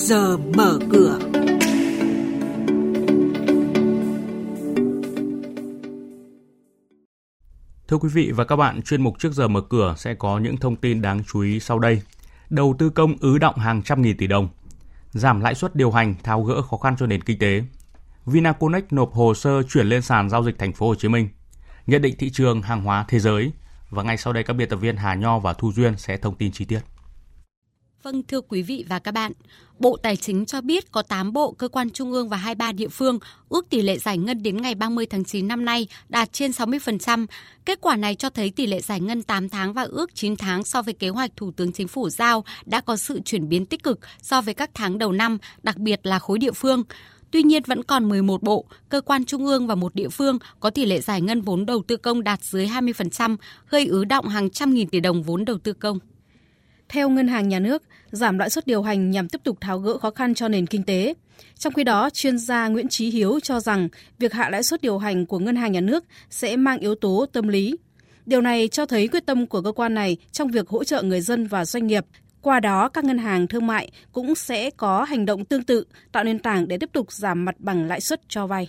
giờ mở cửa. Thưa quý vị và các bạn, chuyên mục trước giờ mở cửa sẽ có những thông tin đáng chú ý sau đây. Đầu tư công ứ động hàng trăm nghìn tỷ đồng. Giảm lãi suất điều hành tháo gỡ khó khăn cho nền kinh tế. Vinaconex nộp hồ sơ chuyển lên sàn giao dịch thành phố Hồ Chí Minh. Nhận định thị trường hàng hóa thế giới và ngay sau đây các biên tập viên Hà Nho và Thu Duyên sẽ thông tin chi tiết. Vâng, thưa quý vị và các bạn, Bộ Tài chính cho biết có 8 bộ, cơ quan trung ương và 23 địa phương ước tỷ lệ giải ngân đến ngày 30 tháng 9 năm nay đạt trên 60%. Kết quả này cho thấy tỷ lệ giải ngân 8 tháng và ước 9 tháng so với kế hoạch Thủ tướng Chính phủ giao đã có sự chuyển biến tích cực so với các tháng đầu năm, đặc biệt là khối địa phương. Tuy nhiên vẫn còn 11 bộ, cơ quan trung ương và một địa phương có tỷ lệ giải ngân vốn đầu tư công đạt dưới 20%, gây ứ động hàng trăm nghìn tỷ đồng vốn đầu tư công. Theo Ngân hàng Nhà nước, giảm lãi suất điều hành nhằm tiếp tục tháo gỡ khó khăn cho nền kinh tế. Trong khi đó, chuyên gia Nguyễn Trí Hiếu cho rằng việc hạ lãi suất điều hành của Ngân hàng Nhà nước sẽ mang yếu tố tâm lý. Điều này cho thấy quyết tâm của cơ quan này trong việc hỗ trợ người dân và doanh nghiệp. Qua đó, các ngân hàng thương mại cũng sẽ có hành động tương tự, tạo nền tảng để tiếp tục giảm mặt bằng lãi suất cho vay.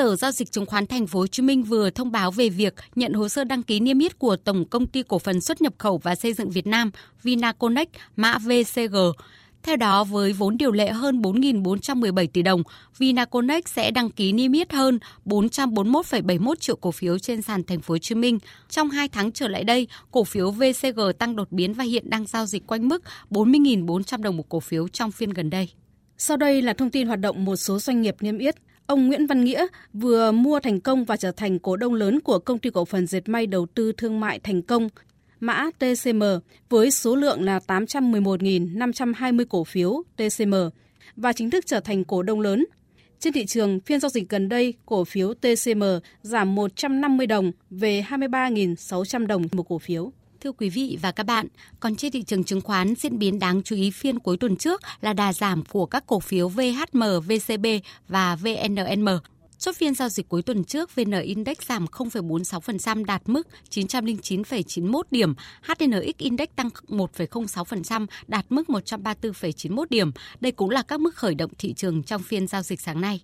Sở giao dịch chứng khoán Thành phố Hồ Chí Minh vừa thông báo về việc nhận hồ sơ đăng ký niêm yết của Tổng công ty cổ phần xuất nhập khẩu và xây dựng Việt Nam Vinaconex mã VCG. Theo đó, với vốn điều lệ hơn 4.417 tỷ đồng, Vinaconex sẽ đăng ký niêm yết hơn 441,71 triệu cổ phiếu trên sàn Thành phố Hồ Chí Minh. Trong 2 tháng trở lại đây, cổ phiếu VCG tăng đột biến và hiện đang giao dịch quanh mức 40.400 đồng một cổ phiếu trong phiên gần đây. Sau đây là thông tin hoạt động một số doanh nghiệp niêm yết. Ông Nguyễn Văn Nghĩa vừa mua thành công và trở thành cổ đông lớn của công ty cổ phần dệt may đầu tư thương mại thành công mã TCM với số lượng là 811.520 cổ phiếu TCM và chính thức trở thành cổ đông lớn. Trên thị trường, phiên giao dịch gần đây, cổ phiếu TCM giảm 150 đồng về 23.600 đồng một cổ phiếu. Thưa quý vị và các bạn, còn trên thị trường chứng khoán diễn biến đáng chú ý phiên cuối tuần trước là đà giảm của các cổ phiếu VHM, VCB và VNM. Chốt phiên giao dịch cuối tuần trước, VN Index giảm 0,46% đạt mức 909,91 điểm, HNX Index tăng 1,06% đạt mức 134,91 điểm. Đây cũng là các mức khởi động thị trường trong phiên giao dịch sáng nay.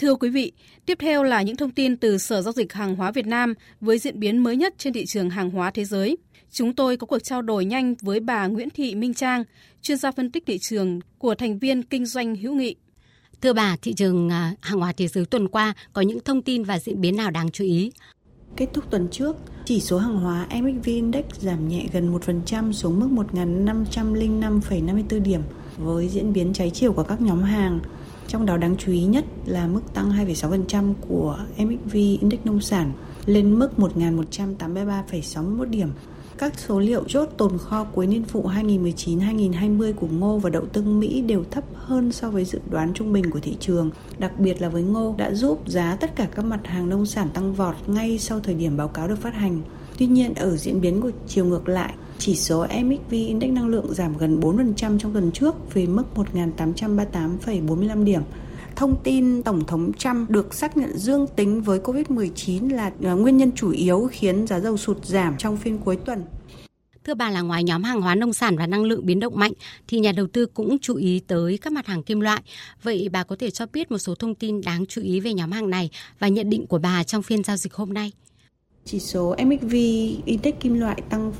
Thưa quý vị, tiếp theo là những thông tin từ Sở Giao dịch Hàng hóa Việt Nam với diễn biến mới nhất trên thị trường hàng hóa thế giới. Chúng tôi có cuộc trao đổi nhanh với bà Nguyễn Thị Minh Trang, chuyên gia phân tích thị trường của thành viên kinh doanh hữu nghị. Thưa bà, thị trường à, hàng hóa thế giới tuần qua có những thông tin và diễn biến nào đáng chú ý? Kết thúc tuần trước, chỉ số hàng hóa MXV Index giảm nhẹ gần 1% xuống mức 1.505,54 điểm với diễn biến cháy chiều của các nhóm hàng. Trong đó đáng chú ý nhất là mức tăng 2,6% của MXV Index nông sản lên mức 1.183,61 điểm các số liệu chốt tồn kho cuối niên vụ 2019-2020 của ngô và đậu tương Mỹ đều thấp hơn so với dự đoán trung bình của thị trường, đặc biệt là với ngô đã giúp giá tất cả các mặt hàng nông sản tăng vọt ngay sau thời điểm báo cáo được phát hành. Tuy nhiên, ở diễn biến của chiều ngược lại, chỉ số MXV Index năng lượng giảm gần 4% trong tuần trước về mức 1.838,45 điểm thông tin Tổng thống Trump được xác nhận dương tính với COVID-19 là à, nguyên nhân chủ yếu khiến giá dầu sụt giảm trong phiên cuối tuần. Thưa bà là ngoài nhóm hàng hóa nông sản và năng lượng biến động mạnh thì nhà đầu tư cũng chú ý tới các mặt hàng kim loại. Vậy bà có thể cho biết một số thông tin đáng chú ý về nhóm hàng này và nhận định của bà trong phiên giao dịch hôm nay? Chỉ số MXV Index kim loại tăng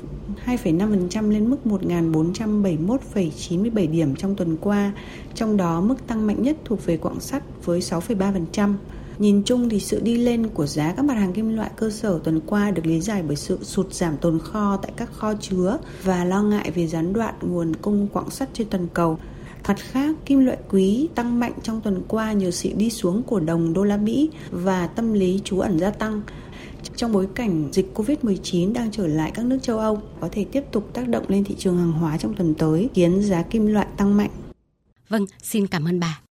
2,5% lên mức 1.471,97 điểm trong tuần qua, trong đó mức tăng mạnh nhất thuộc về quặng sắt với 6,3%. Nhìn chung thì sự đi lên của giá các mặt hàng kim loại cơ sở tuần qua được lý giải bởi sự sụt giảm tồn kho tại các kho chứa và lo ngại về gián đoạn nguồn cung quặng sắt trên toàn cầu. Mặt khác, kim loại quý tăng mạnh trong tuần qua nhờ sự đi xuống của đồng đô la Mỹ và tâm lý trú ẩn gia tăng trong bối cảnh dịch Covid-19 đang trở lại các nước châu Âu có thể tiếp tục tác động lên thị trường hàng hóa trong tuần tới, khiến giá kim loại tăng mạnh. Vâng, xin cảm ơn bà.